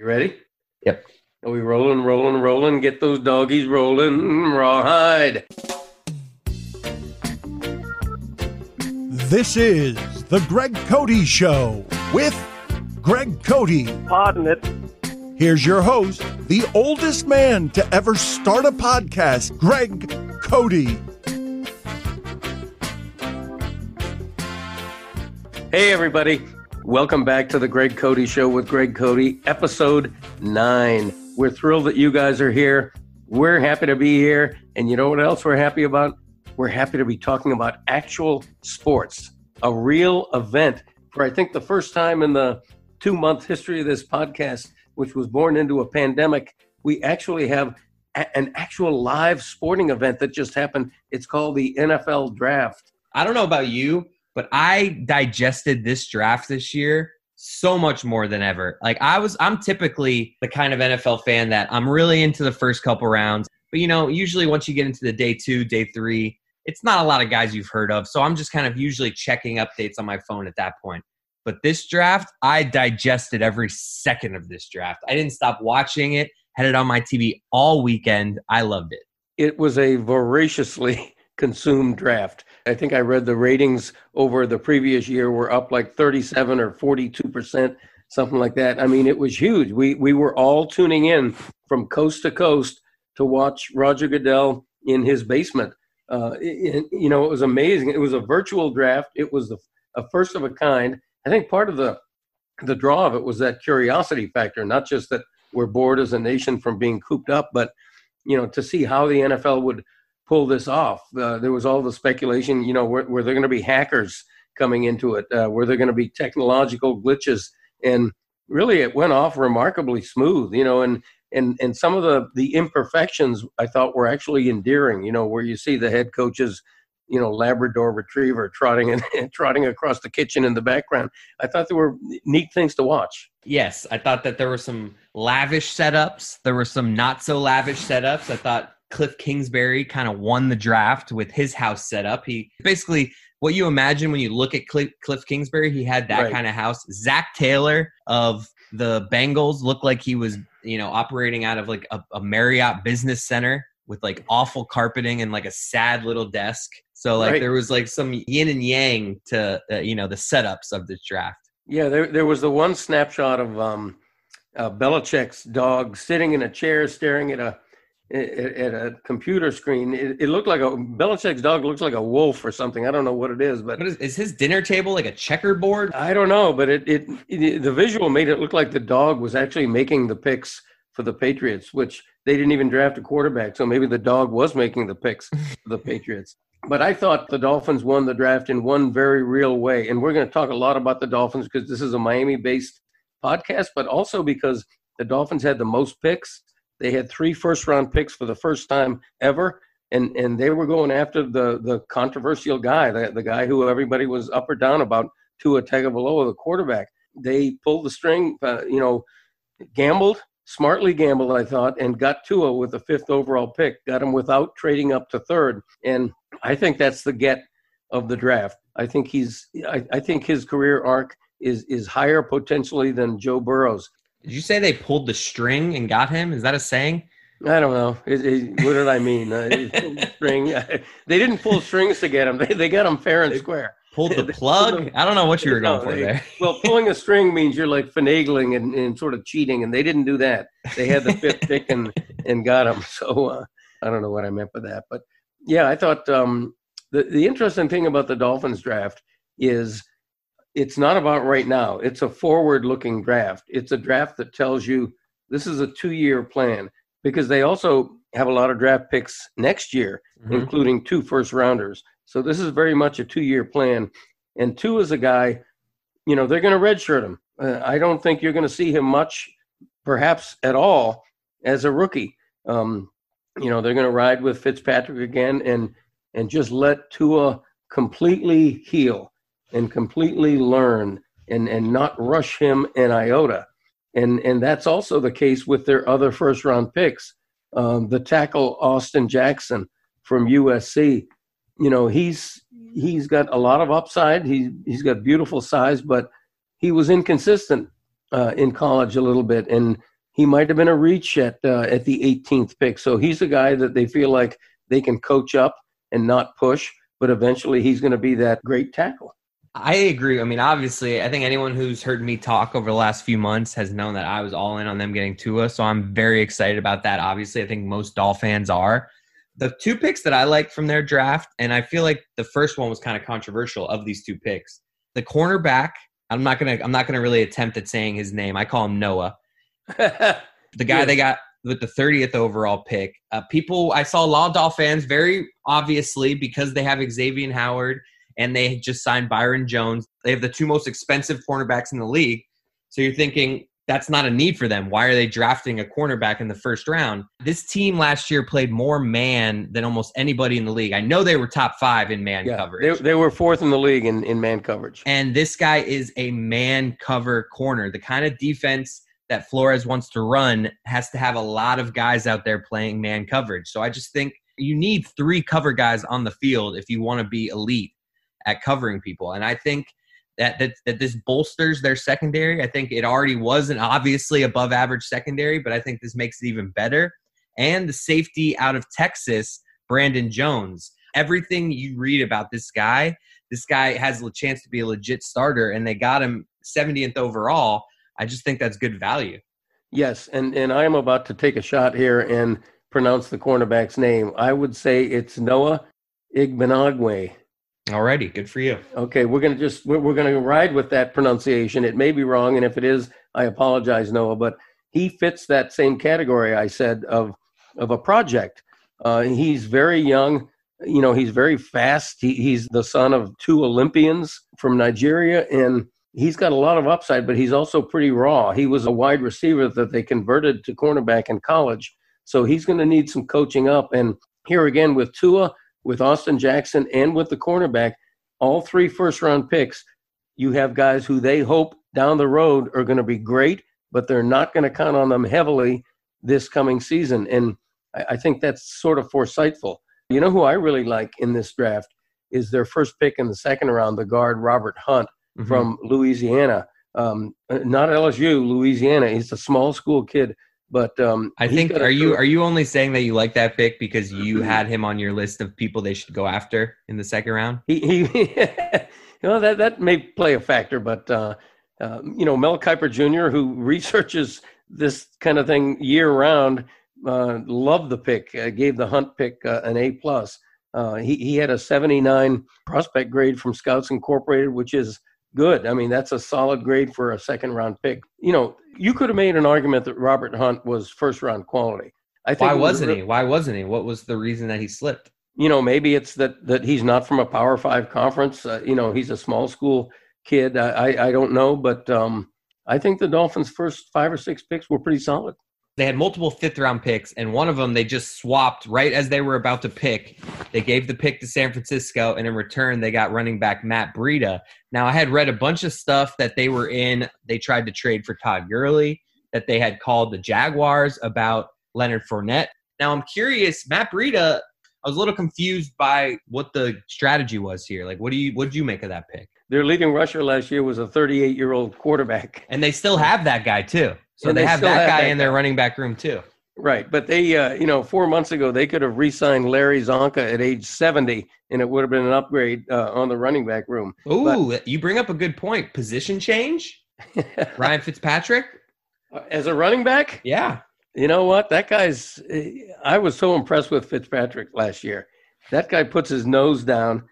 You ready? Yep. Are we rolling, rolling, rolling? Get those doggies rolling, rawhide. This is the Greg Cote Show with Greg Cote. Pardon it. Here's your host, the oldest man to ever start a podcast, Greg Cote. Hey, everybody. Welcome back to the Greg Cote Show with Greg Cote, episode nine. We're thrilled that you guys are here. We're happy to be here. And you know what else we're happy about? We're happy to be talking about actual sports, a real event for I think the first time in the two month history of this podcast, which was born into a pandemic, we actually have a- an actual live sporting event that just happened. It's called the NFL Draft. I don't know about you, but I digested this draft this year so much more than ever. Like I was I'm typically the kind of NFL fan that I'm really into the first couple rounds, but you know, usually once you get into the day 2, day 3, it's not a lot of guys you've heard of. So I'm just kind of usually checking updates on my phone at that point. But this draft, I digested every second of this draft. I didn't stop watching it, had it on my TV all weekend. I loved it. it was a voraciously consumed draft. I think I read the ratings over the previous year were up like 37 or 42 percent, something like that. I mean, it was huge. We we were all tuning in from coast to coast to watch Roger Goodell in his basement. Uh, it- you know, it was amazing. It was a virtual draft. It was the, a first of a kind. I think part of the the draw of it was that curiosity factor, not just that we're bored as a nation from being cooped up, but you know, to see how the NFL would pull this off. Uh, there was all the speculation, you know, were, were there going to be hackers coming into it? Uh, were there going to be technological glitches? And really, it went off remarkably smooth, you know, and and and some of the the imperfections I thought were actually endearing, you know, where you see the head coaches, you know, Labrador Retriever trotting and trotting across the kitchen in the background. I thought there were neat things to watch. Yes, I thought that there were some lavish setups. There were some not so lavish setups. I thought Cliff Kingsbury kind of won the draft with his house set up. He basically what you imagine when you look at Cliff, Cliff Kingsbury, he had that Right. kind of house. Zac Taylor of the Bengals looked like he was, you know, operating out of like a, a Marriott business center with like awful carpeting and like a sad little desk. So like Right. there was like some yin and yang to uh, you know the setups of this draft. Yeah, there there was the one snapshot of um, uh, Belichick's dog sitting in a chair staring at a at, a computer screen. It, it looked like a Belichick's dog looks like a wolf or something. I don't know what it is, but is, is his dinner table like a checkerboard? I don't know. But it, it it the visual made it look like the dog was actually making the picks for the Patriots, which they didn't even draft a quarterback. So maybe the dog was making the picks for the Patriots. But I thought the Dolphins won the draft in one very real way. And we're going to talk a lot about the Dolphins because this is a Miami based podcast, but also because the Dolphins had the most picks. They had three first round picks for the first time ever. And, and they were going after the, the controversial guy, the, the guy who everybody was up or down about, Tua Tagovailoa, the quarterback. They pulled the string, uh, you know, gambled, smartly gambled, I thought, and got Tua with the fifth overall pick, got him without trading up to third. And I think that's the get of the draft. I think he's I, I think his career arc is is higher potentially than Joe Burrow's. Did you say they pulled the string and got him? Is that a saying? I don't know. It, it, what did I mean? Uh, string. they didn't pull strings to get him. They, they got him fair and square. Pulled the plug? I don't know what you were No, going for they- there. Well, pulling a string means you're like finagling and, and sort of cheating, and they didn't do that. They had the fifth pick and and got him. So uh, I don't know what I meant by that, but yeah, I thought um, the the interesting thing about the Dolphins draft is it's not about right now. It's a forward-looking draft. It's a draft that tells you this is a two-year plan because they also have a lot of draft picks next year Mhm. including two first rounders. So this is very much a Tua year plan. And two is a guy, you know, they're going to redshirt him. Uh, I don't think you're going to see him much, perhaps at all, as a rookie. Um, you know, they're going to ride with Fitzpatrick again and and just let Tua completely heal and completely learn and and not rush him an iota. And and that's also the case with their other first round picks. Um, the tackle Austin Jackson from USC, you know, he's he's got a lot of upside. He he's got beautiful size, but he was inconsistent uh, in college a little bit, and he might have been a reach at uh, at the 18th pick. So he's a guy that they feel like they can coach up and not push, but eventually he's going to be that great tackle. I agree. I mean, obviously, I think anyone who's heard me talk over the last few months has known that I was all in on them getting Tua. So I'm very excited about that. Obviously, I think most Doll fans are. The two picks that I like from their draft, and I feel like the first one was kind of controversial of these two picks. The cornerback, I'm not gonna I'm not gonna really attempt at saying his name. I call him Noah. the guy yeah. they got with the 30th overall pick. Uh, people, I saw a lot of Doll fans very obviously because they have Xavier Howard and they just signed Byron Jones. They have the two most expensive cornerbacks in the league. So you're thinking that's not a need for them. Why are they drafting a cornerback in the first round? This team last year played more man than almost anybody in the league. I know they were top five in man yeah, coverage. They, they were fourth in the league in, in man coverage. And this guy is a man cover corner. The kind of defense that Flores wants to run has to have a lot of guys out there playing man coverage. So I just think you need three cover guys on the field if you want to be elite at covering people. And I think that, that that this bolsters their secondary. I think it already was an obviously above average secondary, but I think this makes it even better. And the safety out of Texas, Brandon Jones. Everything you read about this guy, this guy has a chance to be a legit starter, and they got him 70th overall. I just think that's good value. Yes, and and I am about to take a shot here and pronounce the cornerback's name. I would say it's Noah Igbinoghene. Alrighty, good for you. Okay, we're gonna just we're, we're gonna ride with that pronunciation. It may be wrong, and if it is, I apologize, Noah. But he fits that same category I said of of a project. Uh, he's very young. You know, he's very fast. He, he's the son of two Olympians from Nigeria, and he's got a lot of upside. But he's also pretty raw. He was a wide receiver that they converted to cornerback in college, so he's going to need some coaching up. And here again with Tua with Austin Jackson and with the cornerback, all three first round picks, you have guys who they hope down the road are going to be great, but they're not going to count on them heavily this coming season. And I, think that's sort of foresightful. You know who I really like in this draft is their first pick in the second round, the guard Robert Hunt mm-hmm. from Louisiana. Um, not LSU, Louisiana. He's a small school kid but um, I think are you are you only saying that you like that pick because you had him on your list of people they should go after in the second round? He, he you know that that may play a factor, but uh, uh, you know Mel Kiper Jr., who researches this kind of thing year round, uh, loved the pick. Uh, gave the Hunt pick uh, an A plus. Uh, he he had a 79 prospect grade from Scouts Incorporated, which is good. I mean, that's a solid grade for a second round pick. You know, you could have made an argument that Robert Hunt was first round quality. I think Why wasn't was, he? Why wasn't he? What was the reason that he slipped? You know, maybe it's that that he's not from a Power Five conference. Uh, you know, he's a small school kid. I I, I don't know, but um, I think the Dolphins' first five or six picks were pretty solid they had multiple fifth round picks, and one of them they just swapped right as they were about to pick. They gave the pick to San Francisco, and in return, they got running back Matt Breida. Now, I had read a bunch of stuff that they were in. They tried to trade for Todd Gurley, that they had called the Jaguars about Leonard Fournette. Now, I'm curious, Matt Breida. I was a little confused by what the strategy was here. Like, what do you what did you make of that pick? Their leading rusher last year was a 38 year old quarterback, and they still have that guy too. So they, they, have that have guy that in their running back room too. Right, but they, uh, you know, four months ago they could have re-signed Larry Csonka at age seventy, and it would have been an upgrade uh, on the running back room. Ooh, you bring up a good point. Position change. Ryan Fitzpatrick uh, as a running back. Yeah, you know what? That guy's. I was so impressed with Fitzpatrick last year. That guy puts his nose down,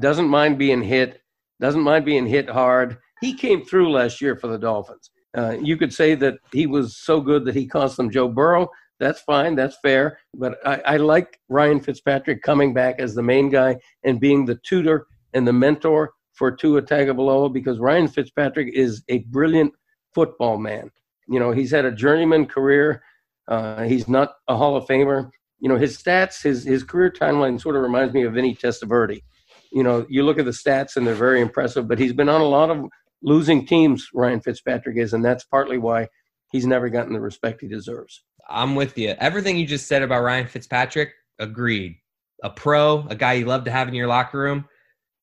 doesn't mind being hit, doesn't mind being hit hard. He came through last year for the Dolphins. Uh, you could say that he was so good that he cost them Joe Burrow. That's fine. That's fair. But I, I like Ryan Fitzpatrick coming back as the main guy and being the tutor and the mentor for Tua Tagovailoa because Ryan Fitzpatrick is a brilliant football man. You know, he's had a journeyman career. Uh, he's not a Hall of Famer. You know, his stats, his his career timeline sort of reminds me of Vinny Testaverde. You know, you look at the stats and they're very impressive, but he's been on a lot of losing teams, Ryan Fitzpatrick is, and that's partly why he's never gotten the respect he deserves. I'm with you. Everything you just said about Ryan Fitzpatrick, agreed. A pro, a guy you love to have in your locker room.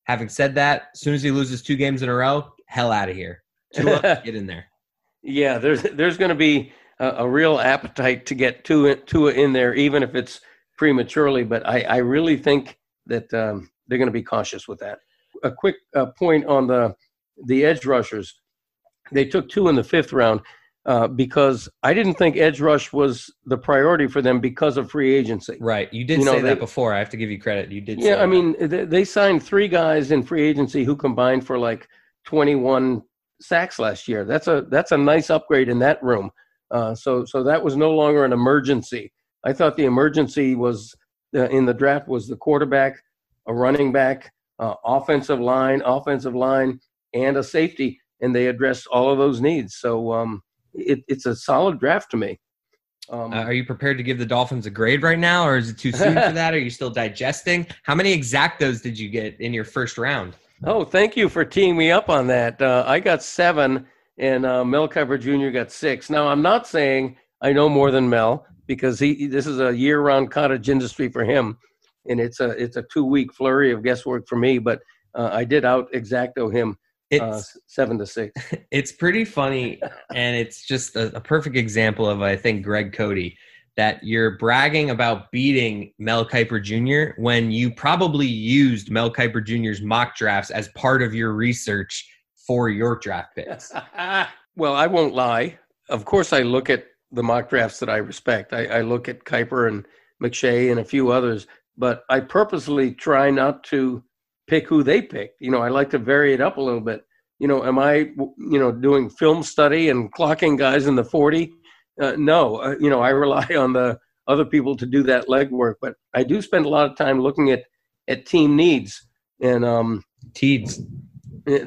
Having said that, as soon as he loses two games in a row, hell out of here. Tua, get in there. Yeah, there's there's going to be a, a, real appetite to get Tua Tua in there, even if it's prematurely. But I, I really think that um, they're going to be cautious with that. A quick uh, point on the the edge rushers. They took two in the fifth round uh, because I didn't think edge rush was the priority for them because of free agency. Right. You did you know, say they, that before. I have to give you credit. You did. Yeah. I mean, they, they, signed three guys in free agency who combined for like 21 sacks last year. That's a that's a nice upgrade in that room. Uh, so so that was no longer an emergency. I thought the emergency was uh, in the draft was the quarterback, a running back, uh, offensive line, offensive line, and a safety, and they addressed all of those needs. So um, it, it's a solid draft to me. Um, uh, are you prepared to give the Dolphins a grade right now, or is it too soon for that? Are you still digesting? How many exactos did you get in your first round? Oh, thank you for teeing me up on that. Uh, I got seven, and uh, Mel Kiper Jr. got six. Now, I'm not saying I know more than Mel because he this is a year-round cottage industry for him, and it's a it's a two-week flurry of guesswork for me. But uh, I did out exacto him uh, seven to six. It's pretty funny, and it's just a, a, perfect example of I think Greg Cote that you're bragging about beating Mel Kiper Jr. when you probably used Mel Kiper Jr.'s mock drafts as part of your research for your draft picks. well, I won't lie. Of course, I look at the mock drafts that I respect. I, I look at Kiper and McShay and a few others, but I purposely try not to pick who they picked. You know, I like to vary it up a little bit. You know, am I, you know, doing film study and clocking guys in the 40? Uh, no, uh, you know, I rely on the other people to do that legwork, but I do spend a lot of time looking at, at team needs and, um, Teeds.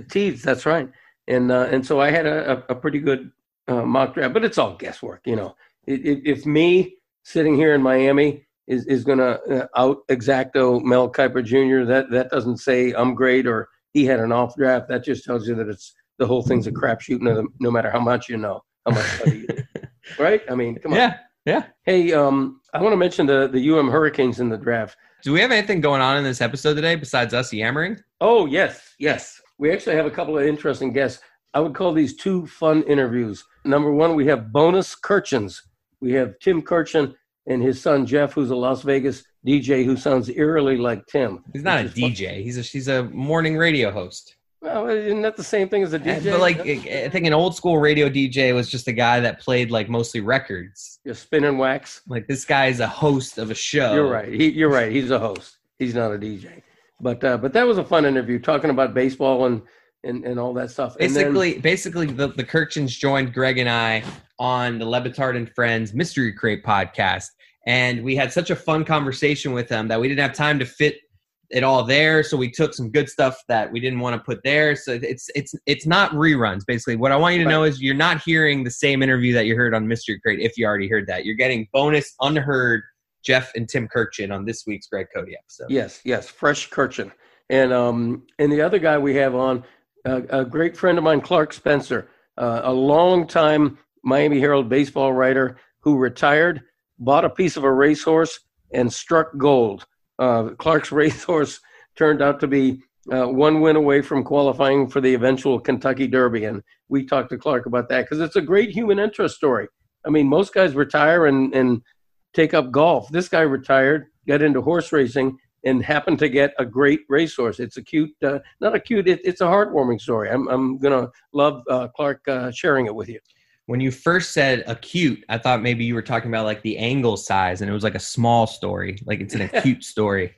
Teeds, that's right. And, uh, and so I had a, a pretty good uh, mock draft, but it's all guesswork, you know. If, if me sitting here in Miami is, is going to uh, out exacto Mel Kiper Jr. That that doesn't say I'm great or he had an off draft. That just tells you that it's the whole thing's a crapshoot. No, no matter how much you know, how much study right? I mean, come on. Yeah, yeah. Hey, um, I want to mention the the UM Hurricanes in the draft. Do we have anything going on in this episode today besides us yammering? Oh yes, yes. We actually have a couple of interesting guests. I would call these two fun interviews. Number one, we have bonus Kurkjians. We have Tim Kurkjian and his son Jeff, who's a Las Vegas DJ who sounds eerily like Tim. He's not a DJ. Fun. He's a he's a morning radio host. Well, isn't that the same thing as a DJ? But like, I think an old school radio DJ was just a guy that played like mostly records. Just spinning wax. Like this guy is a host of a show. You're right. He, you're right. He's a host. He's not a DJ. But uh, but that was a fun interview talking about baseball and and, and all that stuff. Basically, then, basically the the Kurkjians joined Greg and I on the Le Batard and Friends Mystery Crate podcast and we had such a fun conversation with them that we didn't have time to fit it all there. So we took some good stuff that we didn't want to put there. So it's it's it's not reruns basically. What i want you to know is you're not hearing the same interview that you heard on mystery crate if you already heard that. You're getting bonus unheard jeff and tim Kurkjian on this week's greg Cote episode. Yes yes fresh Kurkjian. and um and the other guy we have on uh, a great friend of mine clark spencer uh, a long time miami herald baseball writer who retired bought a piece of a racehorse and struck gold. Uh, Clark's racehorse turned out to be uh, one win away from qualifying for the eventual Kentucky Derby. And we talked to Clark about that because it's a great human interest story. I mean, most guys retire and, and take up golf. This guy retired, got into horse racing, and happened to get a great racehorse. It's a cute, uh, not a cute, it, it's a heartwarming story. I'm, I'm going to love uh, Clark uh, sharing it with you when you first said acute, I thought maybe you were talking about like the angle size, and it was like a small story, like it's an acute story.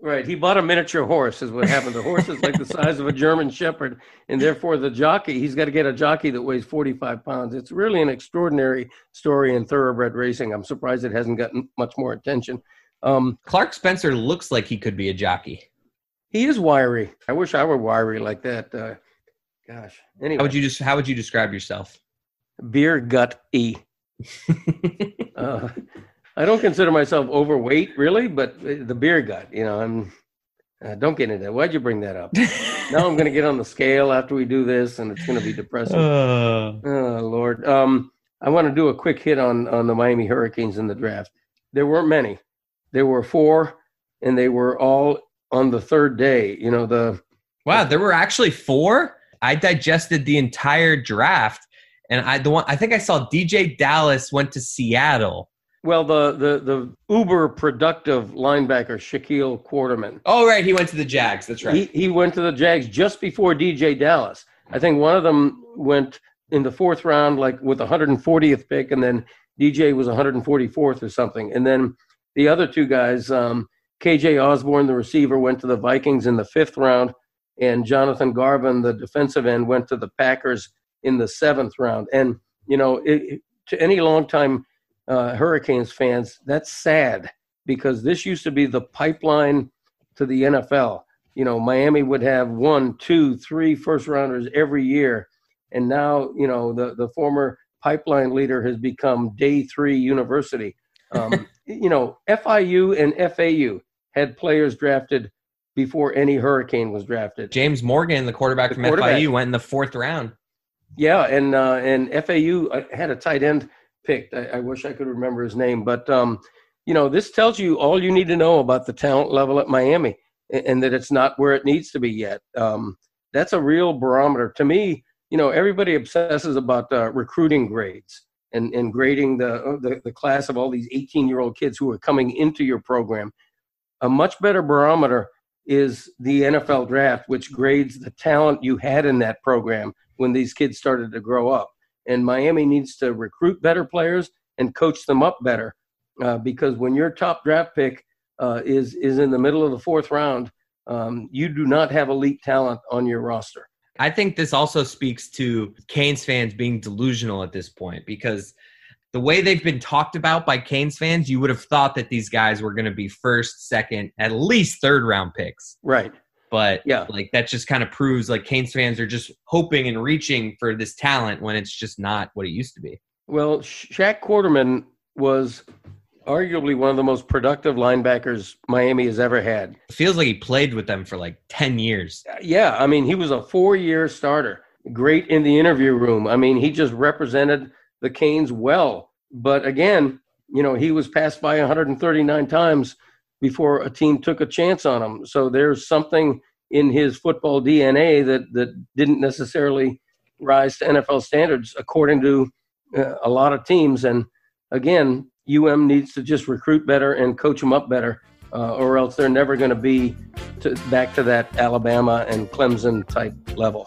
Right. He bought a miniature horse, is what happened. The horse is like the size of a German Shepherd, and therefore the jockey, he's got to get a jockey that weighs 45 pounds. It's really an extraordinary story in thoroughbred racing. I'm surprised it hasn't gotten much more attention. Um, Clark Spencer looks like he could be a jockey. He is wiry. I wish I were wiry like that. Uh, gosh. Anyway. How would you just? How would you describe yourself? Beer gut e. uh, I don't consider myself overweight, really, but the beer gut, you know, I'm. Uh, don't get into that. Why'd you bring that up? now I'm going to get on the scale after we do this, and it's going to be depressing. Uh. Oh Lord. Um, I want to do a quick hit on on the Miami Hurricanes in the draft. There weren't many. There were four, and they were all on the third day. You know the. Wow, there were actually four. I digested the entire draft And I the one I think I saw DJ Dallas went to Seattle. Well, the the the uber productive linebacker Shaquille Quarterman. Oh right, he went to the Jags. That's right. He he went to the Jags just before DJ Dallas. I think one of them went in the fourth round, like with the 140th pick, and then DJ was 144th or something. And then the other two guys, um, KJ Osborne, the receiver, went to the Vikings in the fifth round, and Jonathan Garvin, the defensive end, went to the Packers in the seventh round. And you know, it, to any longtime uh, Hurricanes fans, that's sad because this used to be the pipeline to the NFL. You know, Miami would have one, two, three first rounders every year, and now you know the the former pipeline leader has become day three university. Um, you know, FIU and FAU had players drafted before any Hurricane was drafted. James Morgan, the quarterback the from quarterback. FIU, went in the fourth round. Yeah, and uh, and FAU uh, had a tight end picked. I, I wish I could remember his name, but um, you know, this tells you all you need to know about the talent level at Miami, and, and that it's not where it needs to be yet. Um, that's a real barometer to me. You know, everybody obsesses about uh, recruiting grades and, and grading the, uh, the the class of all these 18 year old kids who are coming into your program. A much better barometer is the NFL draft, which grades the talent you had in that program when these kids started to grow up. And Miami needs to recruit better players and coach them up better uh, because when your top draft pick uh, is is in the middle of the fourth round, um, you do not have elite talent on your roster. I think this also speaks to Canes fans being delusional at this point because the way they've been talked about by Canes fans, you would have thought that these guys were going to be first, second, at least third round picks. Right. But yeah, like that just kind of proves like Canes fans are just hoping and reaching for this talent when it's just not what it used to be. Well, Shaq Quarterman was arguably one of the most productive linebackers Miami has ever had. It feels like he played with them for like 10 years. Uh, yeah, I mean, he was a four year starter. Great in the interview room. I mean, he just represented the Canes well. But again, you know, he was passed by 139 times before a team took a chance on him. So there's something in his football DNA that that didn't necessarily rise to NFL standards according to uh, a lot of teams. And again, UM needs to just recruit better and coach them up better, uh, or else they're never going to be back to that Alabama and Clemson type level.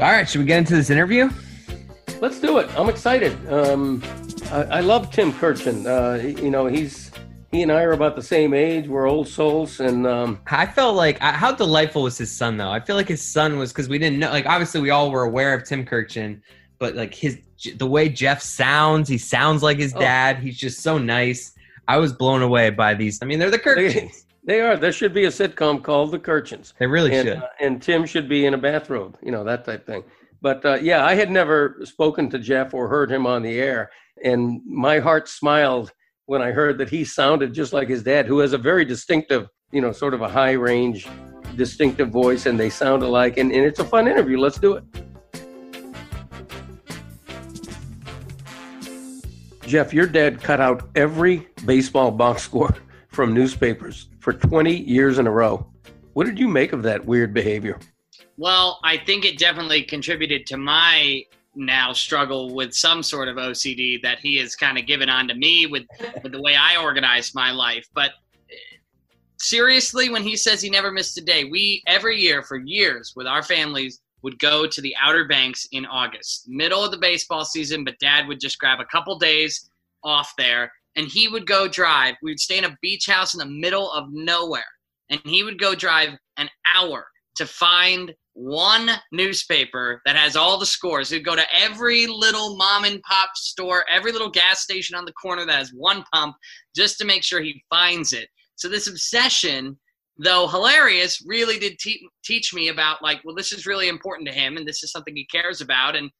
All right, should we get into this interview? Let's do it. I'm excited. Um, I, I, love Tim Kurkjian. Uh, you know, he's he and I are about the same age. We're old souls, and um, I felt like how delightful was his son though. I feel like his son was because we didn't know. Like obviously, we all were aware of Tim Kurkjian, but like his the way Jeff sounds, he sounds like his oh. dad. He's just so nice. I was blown away by these. I mean, they're the Kurkjians. They are. There should be a sitcom called The Kurkjians. They really and, should. Uh, and Tim should be in a bathrobe, you know, that type thing. But uh, yeah, I had never spoken to Jeff or heard him on the air. And my heart smiled when I heard that he sounded just like his dad, who has a very distinctive, you know, sort of a high range, distinctive voice, and they sound alike. And, and it's a fun interview. Let's do it. Jeff, your dad cut out every baseball box score from newspapers for 20 years in a row. What did you make of that weird behavior? Well, I think it definitely contributed to my now struggle with some sort of OCD that he has kind of given on to me with with the way I organize my life. But eh, seriously, when he says he never missed a day, we every year for years with our families would go to the Outer Banks in August, middle of the baseball season. But Dad would just grab a couple days off there, and he would go drive. We would stay in a beach house in the middle of nowhere, and he would go drive an hour to find one newspaper that has all the scores. He'd go to every little mom and pop store, every little gas station on the corner that has one pump, just to make sure he finds it. So this obsession, though hilarious, really did te- teach me about like, well, this is really important to him, and this is something he cares about. And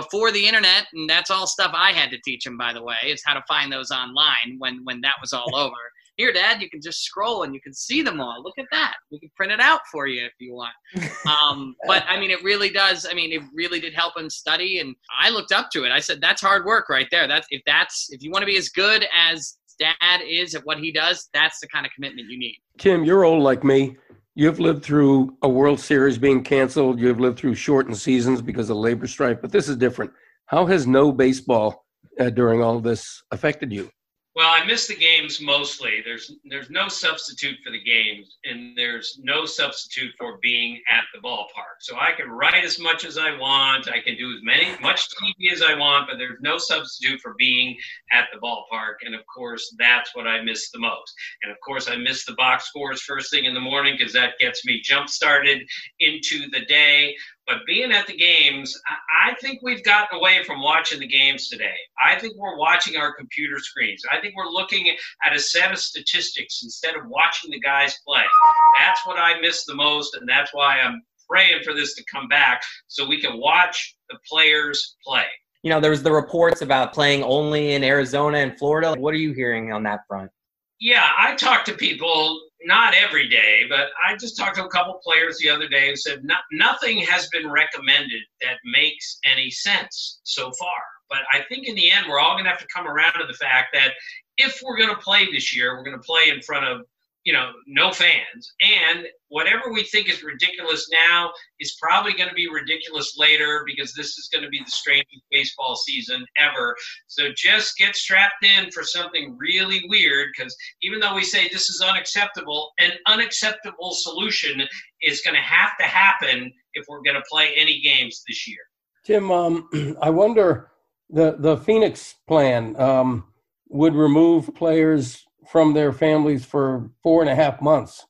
before the internet, and that's all stuff I had to teach him, by the way, is how to find those online when when that was all over. Here, Dad, you can just scroll and you can see them all. Look at that. We can print it out for you if you want. Um, but I mean, it really does. I mean, it really did help him study, and I looked up to it. I said, "That's hard work right there. That's if that's if you want to be as good as Dad is at what he does, that's the kind of commitment you need." Tim, you're old like me. You've lived through a World Series being canceled. You've lived through shortened seasons because of labor strife, but this is different. How has no baseball uh, during all this affected you? Well, I miss the games mostly. There's there's no substitute for the games, and there's no substitute for being at the ballpark. So I can write as much as I want. I can do as many much TV as I want, but there's no substitute for being at the ballpark. And of course, that's what I miss the most. And of course, I miss the box scores first thing in the morning because that gets me jump started into the day. But being at the games, I think we've gotten away from watching the games today. I think we're watching our computer screens. I think we're looking at a set of statistics instead of watching the guys play. That's what I miss the most, and that's why I'm praying for this to come back so we can watch the players play. You know, there was the reports about playing only in Arizona and Florida. What are you hearing on that front? Yeah, I talk to people not every day, but I just talked to a couple players the other day and said no, nothing has been recommended that makes any sense so far. But I think in the end, we're all going to have to come around to the fact that if we're going to play this year, we're going to play in front of you know, no fans. And whatever we think is ridiculous now is probably going to be ridiculous later because this is going to be the strangest baseball season ever. So just get strapped in for something really weird because even though we say this is unacceptable, an unacceptable solution is going to have to happen if we're going to play any games this year. Tim, um, I wonder the the Phoenix plan um, would remove players from their families for four and a half months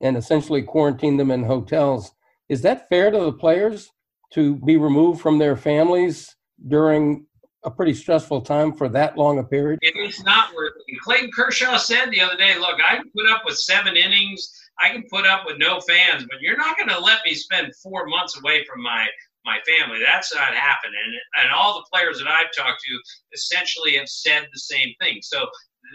and essentially quarantine them in hotels. Is that fair to the players to be removed from their families during a pretty stressful time for that long a period? It is not worth it. Clayton Kershaw said the other day, look, I can put up with seven innings. I can put up with no fans, but you're not going to let me spend four months away from my my family. That's not happening. And, and all the players that I've talked to essentially have said the same thing. So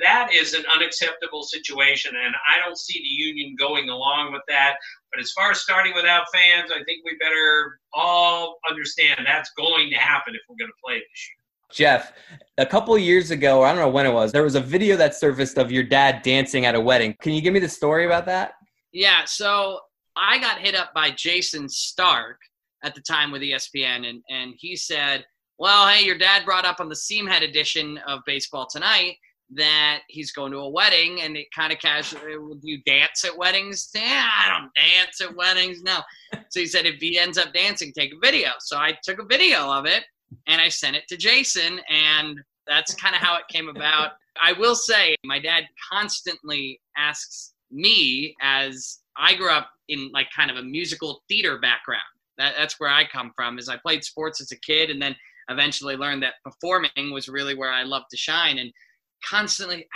that is an unacceptable situation, and I don't see the union going along with that. But as far as starting without fans, I think we better all understand that's going to happen if we're going to play this year. Jeff, a couple years ago, I don't know when it was, there was a video that surfaced of your dad dancing at a wedding. Can you give me the story about that? Yeah, so I got hit up by Jayson Stark at the time with ESPN, and, and he said, Well, hey, your dad brought up on the Seamhead edition of Baseball Tonight that he's going to a wedding and it kind of casually do you dance at weddings? Yeah i don't dance at weddings no. So he said if he ends up dancing take a video. So i took a video of it and i sent it to jason and that's kind of how it came about. I will say my dad constantly asks me as i grew up in like kind of a musical theater background. That, that's where i come from is i played sports as a kid and then eventually learned that performing was really where i loved to shine. And constantly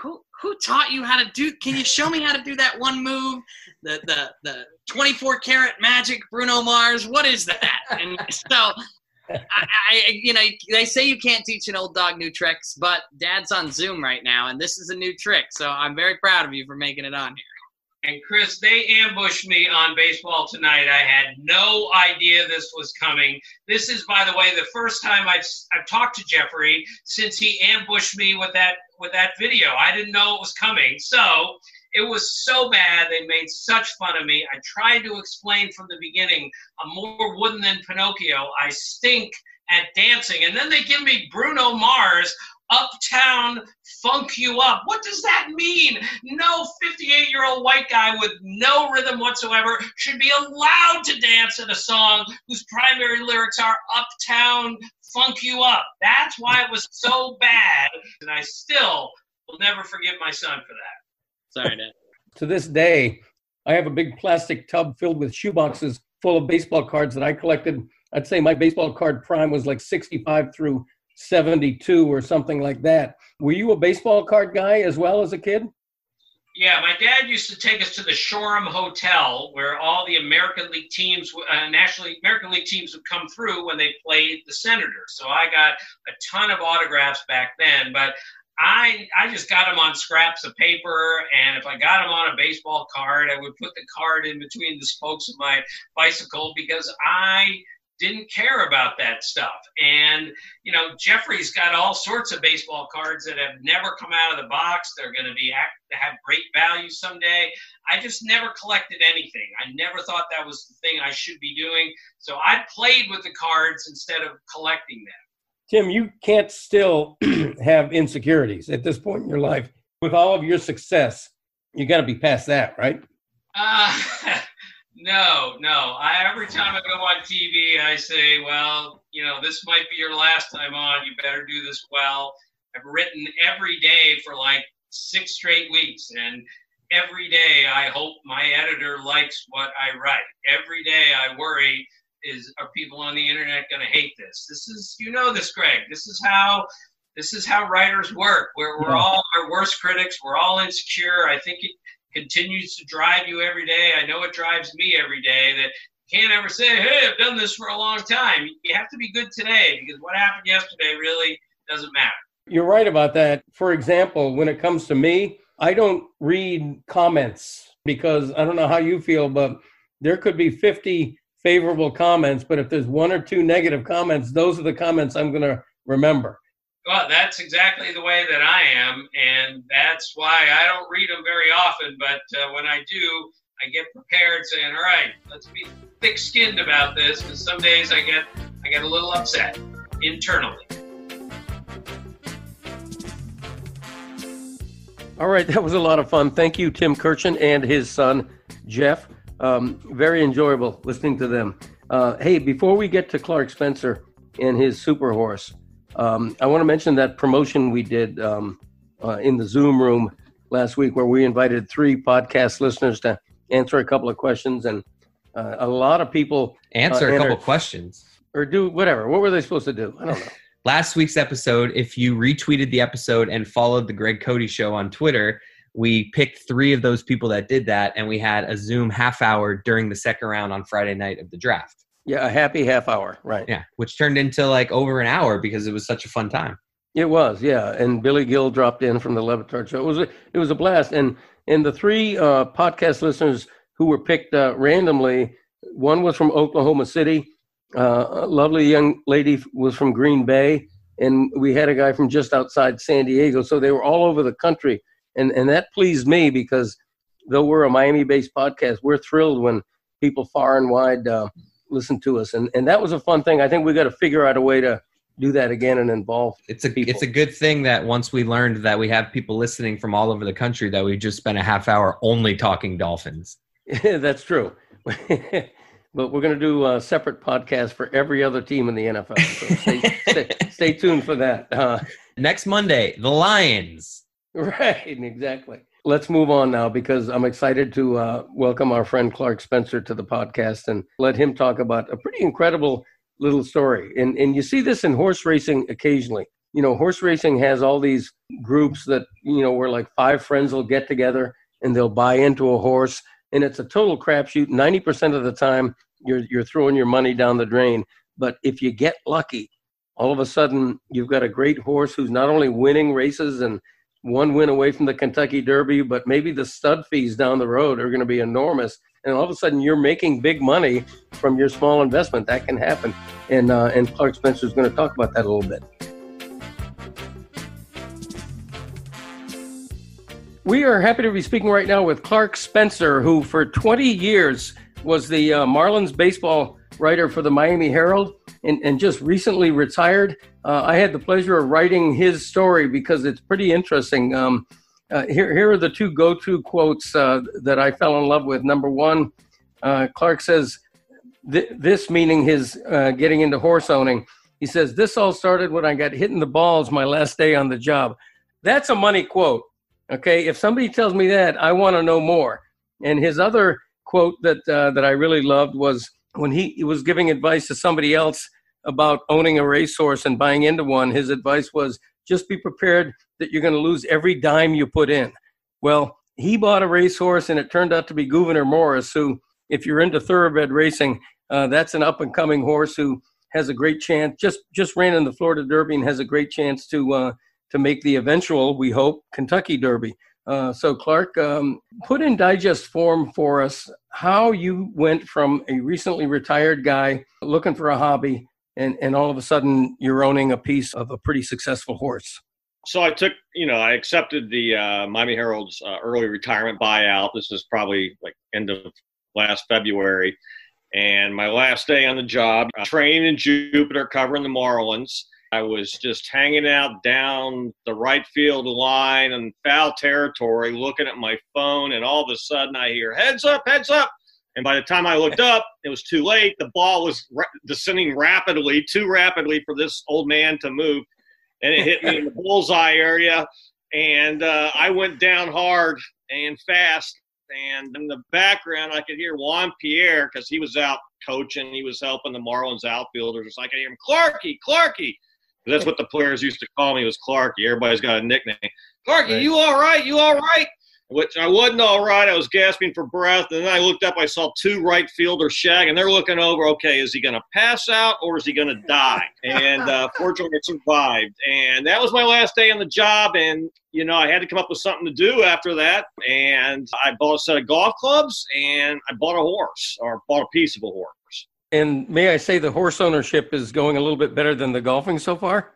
who who taught you how to do can you show me how to do that one move? The the the 24 karat magic bruno mars what is that? And so I, I, you know they say you can't teach an old dog new tricks but dad's on zoom right now and this is a new trick so i'm very proud of you for making it on here and Chris, they ambushed me on baseball tonight. I had no idea this was coming. This is, by the way, the first time I've, I've talked to Jeffrey since he ambushed me with that with that video. I didn't know it was coming. So it was so bad. They made such fun of me. I tried to explain from the beginning. I'm more wooden than Pinocchio. I stink at dancing. And then they give me Bruno Mars uptown funk you up. What does that mean? No 58 year old white guy with no rhythm whatsoever should be allowed to dance in a song whose primary lyrics are uptown funk you up. That's why it was so bad. And I still will never forgive my son for that. Sorry, Dad. To this day, I have a big plastic tub filled with shoeboxes full of baseball cards that I collected. I'd say my baseball card prime was like 65 through 72 or something like that. Were you a baseball card guy as well as a kid? Yeah, my dad used to take us to the Shoreham Hotel, where all the American League teams, uh, National American League teams would come through when they played the Senators. So I got a ton of autographs back then, but I I just got them on scraps of paper, and if I got them on a baseball card, I would put the card in between the spokes of my bicycle because I didn't care about that stuff. And, you know, Jeffrey's got all sorts of baseball cards that have never come out of the box. They're going to be have great value someday. I just never collected anything. I never thought that was the thing I should be doing. So I played with the cards instead of collecting them. Tim, you can't still have insecurities at this point in your life. With all of your success, you got to be past that, right? Uh, No, no. I every time I go on TV, I say, well, you know, this might be your last time on. You better do this well. I've written every day for like six straight weeks, and every day I hope my editor likes what I write. Every day I worry is are people on the internet going to hate this? This is you know this, Greg. This is how this is how writers work. We're we're all our worst critics. We're all insecure. I think it continues to drive you every day. I know it drives me every day that can't ever say, hey, I've done this for a long time. You have to be good today because what happened yesterday really doesn't matter. You're right about that. For example, when it comes to me, I don't read comments because I don't know how you feel, but there could be 50 favorable comments, but if there's one or two negative comments, those are the comments I'm going to remember. Well, that's exactly the way that I am, and that's why I don't read them very often. But uh, when I do, I get prepared, saying, "All right, let's be thick-skinned about this," because some days I get I get a little upset internally. All right, that was a lot of fun. Thank you, Tim Kurkjian and his son Jeff. Um, very enjoyable listening to them. Uh, hey, before we get to Clark Spencer and his super horse. Um, I want to mention that promotion we did um, uh, in the Zoom room last week, where we invited three podcast listeners to answer a couple of questions, and uh, a lot of people answer uh, a couple questions or do whatever. What were they supposed to do? I don't know. last week's episode, if you retweeted the episode and followed the Greg Cote Show on Twitter, we picked three of those people that did that, and we had a Zoom half hour during the second round on Friday night of the draft. Yeah, a happy half hour, right? Yeah, which turned into like over an hour because it was such a fun time. It was, yeah. And Billy Gill dropped in from the Le show. It was a, it was a blast. And and the three uh, podcast listeners who were picked uh, randomly, one was from Oklahoma City. Uh, a lovely young lady was from Green Bay, and we had a guy from just outside San Diego. So they were all over the country, and and that pleased me because though we're a Miami-based podcast, we're thrilled when people far and wide uh, listen to us, and and that was a fun thing. I think we got to figure out a way to do that again and involve. It's a people. it's a good thing that once we learned that we have people listening from all over the country, that we just spent a half hour only talking Dolphins. That's true. but we're going to do a separate podcast for every other team in the NFL. So stay, stay, stay, tuned for that. Uh, Next Monday, the Lions. Right, exactly let's move on now because I'm excited to uh, welcome our friend Clark Spencer to the podcast and let him talk about a pretty incredible little story. And and you see this in horse racing occasionally. You know, horse racing has all these groups that you know where like five friends will get together and they'll buy into a horse, and it's a total crapshoot. Ninety percent of the time, you're you're throwing your money down the drain. But if you get lucky, all of a sudden you've got a great horse who's not only winning races and one win away from the Kentucky Derby, but maybe the stud fees down the road are going to be enormous. And all of a sudden, you're making big money from your small investment. That can happen. And, uh, and Clark Spencer is going to talk about that a little bit. We are happy to be speaking right now with Clark Spencer, who for 20 years was the uh, Marlins baseball writer for the Miami Herald and, and just recently retired. Uh, I had the pleasure of writing his story because it's pretty interesting. Um, uh, here, here are the two go to quotes uh, that I fell in love with. Number one, uh, Clark says, this meaning his uh, getting into horse owning. He says, This all started when I got hit in the balls my last day on the job. That's a money quote. Okay. If somebody tells me that, I want to know more. And his other quote that, uh, that I really loved was when he, he was giving advice to somebody else about owning a racehorse and buying into one, his advice was just be prepared that you're going to lose every dime you put in. Well, he bought a racehorse and it turned out to be Gouverneur Morris, who, if you're into thoroughbred racing, uh, that's an up and coming horse who has a great chance. Just just ran in the Florida Derby and has a great chance to uh, to make the eventual, we hope, Kentucky Derby. Uh, so Clark, um, put in digest form for us how you went from a recently retired guy looking for a hobby, and and all of a sudden you're owning a piece of a pretty successful horse. So I took, you know, I accepted the uh, Miami Herald's uh, early retirement buyout. This is probably like end of last February and my last day on the job, training in Jupiter, covering the Marlins. I was just hanging out down the right field line in foul territory, looking at my phone, and all of a sudden I hear heads up, heads up. And by the time I looked up, it was too late. The ball was descending rapidly, too rapidly for this old man to move. And it hit me in the bullseye area. And uh, I went down hard and fast and in the background, I could hear Juan Pierre because he was out coaching. He was helping the Marlins outfielders. It's like I could hear him, Clarky, Clarky. That's what the players used to call me was Clarky. Everybody's got a nickname. Clarky, right. you all right? You all right? Which I wasn't all right. I was gasping for breath. And then I looked up, I saw two right fielders shag, and they're looking over, okay, is he going to pass out or is he going to die? And uh, fortunately, I survived. And that was my last day on the job. And, you know, I had to come up with something to do after that. And I bought a set of golf clubs and I bought a horse or bought a piece of a horse. And may I say the horse ownership is going a little bit better than the golfing so far?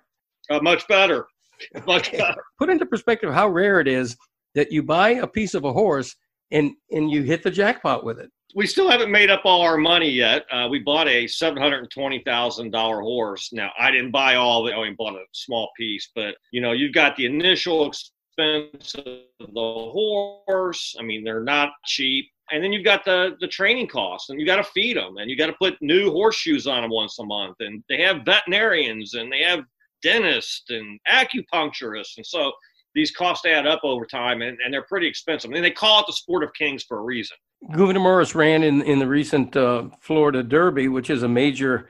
Uh, much better. Much better. Put into perspective how rare it is that you buy a piece of a horse and and you hit the jackpot with it. We still haven't made up all our money yet. Uh, we bought a seven hundred twenty thousand dollar horse. Now I didn't buy all it. I only bought a small piece, but you know you've got the initial expense of the horse. I mean they're not cheap. And then you've got the the training costs, and you got to feed them, and you got to put new horseshoes on them once a month, and they have veterinarians, and they have dentists and acupuncturists, and so these costs add up over time and, and they're pretty expensive. I mean, they call it the sport of kings for a reason. Gouverneur Morris ran in, in the recent uh, Florida Derby, which is a major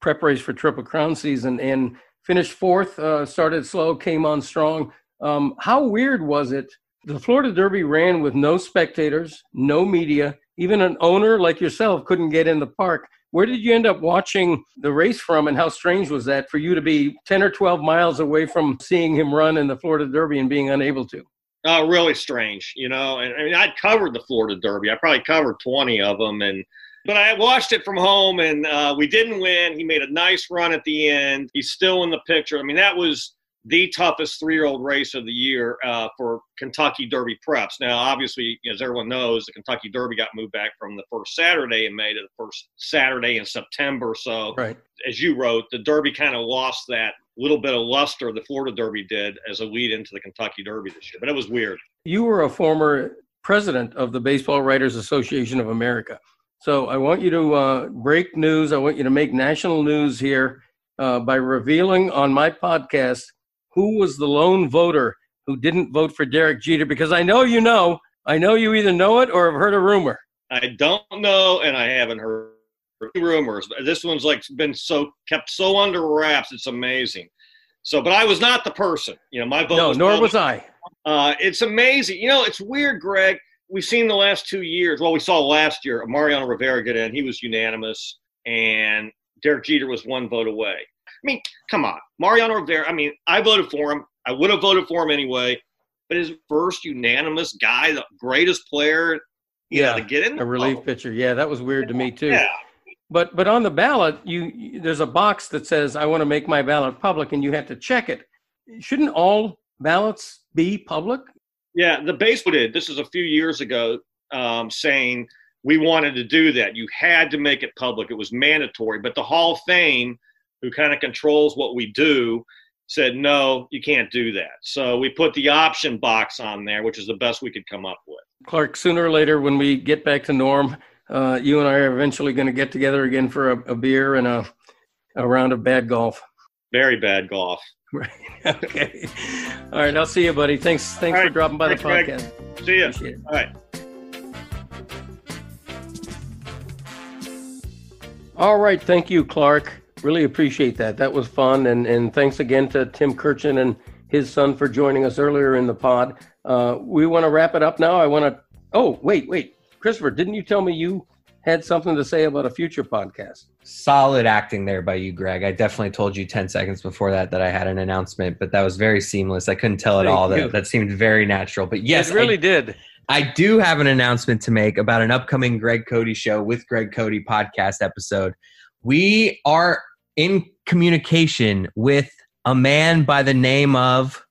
prep race for Triple Crown season, and finished fourth, uh, started slow, came on strong. Um, how weird was it? The Florida Derby ran with no spectators, no media, even an owner like yourself couldn't get in the park. Where did you end up watching the race from, and how strange was that for you to be 10 or 12 miles away from seeing him run in the Florida Derby and being unable to? Oh, really strange, you know. And I mean, I'd covered the Florida Derby. I probably covered 20 of them, and but I watched it from home, and uh, we didn't win. He made a nice run at the end. He's still in the picture. I mean, that was the toughest three-year-old race of the year uh, for Kentucky Derby preps. Now, obviously, as everyone knows, the Kentucky Derby got moved back from the first Saturday in May to the first Saturday in September. So, right. as you wrote, the Derby kind of lost that little bit of luster the Florida Derby did as a lead into the Kentucky Derby this year. But it was weird. You were a former president of the Baseball Writers Association of America. So I want you to uh, break news. I want you to make national news here uh, by revealing on my podcast who was the lone voter who didn't vote for Derek Jeter? Because I know you know. I know you either know it or have heard a rumor. I don't know, and I haven't heard rumors. This one's like been so kept so under wraps. It's amazing. So, but I was not the person. You know, my vote. No, was nor was I. Uh, it's amazing. You know, it's weird, Greg. We've seen the last two years. Well, we saw last year Mariano Rivera get in. He was unanimous, and Derek Jeter was one vote away. I mean, come on, Mariano Rivera. I mean, I voted for him. I would have voted for him anyway. But his first unanimous guy, the greatest player, yeah, know, to get in a relief pitcher. Yeah, that was weird to me too. Yeah. But but on the ballot, you there's a box that says I want to make my ballot public, and you have to check it. Shouldn't all ballots be public? Yeah, the baseball did. This is a few years ago, um, saying we wanted to do that. You had to make it public. It was mandatory. But the Hall of Fame, who kind of controls what we do, said no, you can't do that. So we put the option box on there, which is the best we could come up with. Clark, sooner or later, when we get back to norm, uh, you and I are eventually going to get together again for a, a beer and a, a round of bad golf. Very bad golf. Right. okay. All right. I'll see you, buddy. Thanks. Thanks All for dropping by Thanks, the Greg. podcast. See ya. Appreciate it. All right. All right. Thank you, Clark. Really appreciate that. That was fun. And, and thanks again to Tim Kurkjian and his son for joining us earlier in the pod. Uh, we want to wrap it up now. I want to. Oh, wait, wait. Christopher, didn't you tell me you had something to say about a future podcast? Solid acting there by you, Greg. I definitely told you 10 seconds before that that I had an announcement, but that was very seamless. I couldn't tell at Thank all. you. That, that seemed very natural. But yes, it really I, did. I do have an announcement to make about an upcoming Greg Cote show with Greg Cote podcast episode. We are in communication with a man by the name of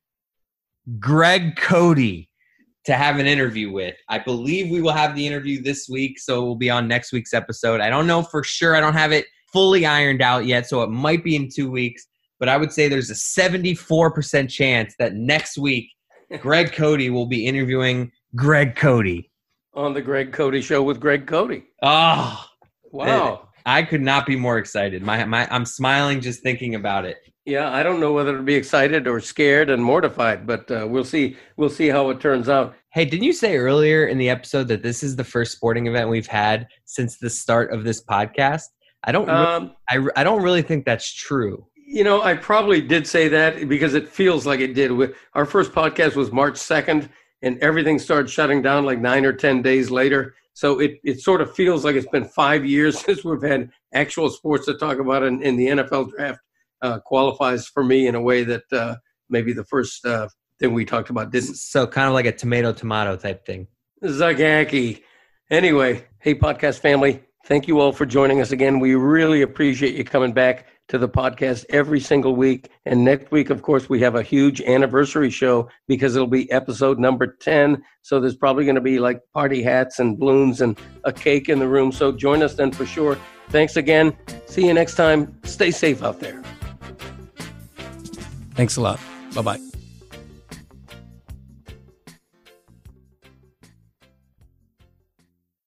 Greg Cote to have an interview with. I believe we will have the interview this week, so it will be on next week's episode. I don't know for sure. I don't have it fully ironed out yet, so it might be in two weeks. But I would say there's a 74% chance that next week Greg Cote will be interviewing Greg Cote. On the Greg Cote Show with Greg Cote. Oh, Wow. I could not be more excited. My, my, I'm smiling just thinking about it. Yeah, I don't know whether to be excited or scared and mortified, but uh, we'll see. We'll see how it turns out. Hey, didn't you say earlier in the episode that this is the first sporting event we've had since the start of this podcast? I don't. Um, I, I don't really think that's true. you know, I probably did say that because it feels like it did. With our first podcast was March second, and everything started shutting down like nine or ten days later. So it it sort of feels like it's been five years since we've had actual sports to talk about, and, and the NFL draft uh, qualifies for me in a way that uh, maybe the first uh, thing we talked about didn't. So kind of like a tomato tomato type thing. Zagaki. Anyway, hey, podcast family, thank you all for joining us again. We really appreciate you coming back to the podcast every single week. And next week, of course, we have a huge anniversary show because it'll be episode number 10. So there's probably going to be like party hats and balloons and a cake in the room. So join us then for sure. Thanks again. See you next time. Stay safe out there. Thanks a lot. Bye bye.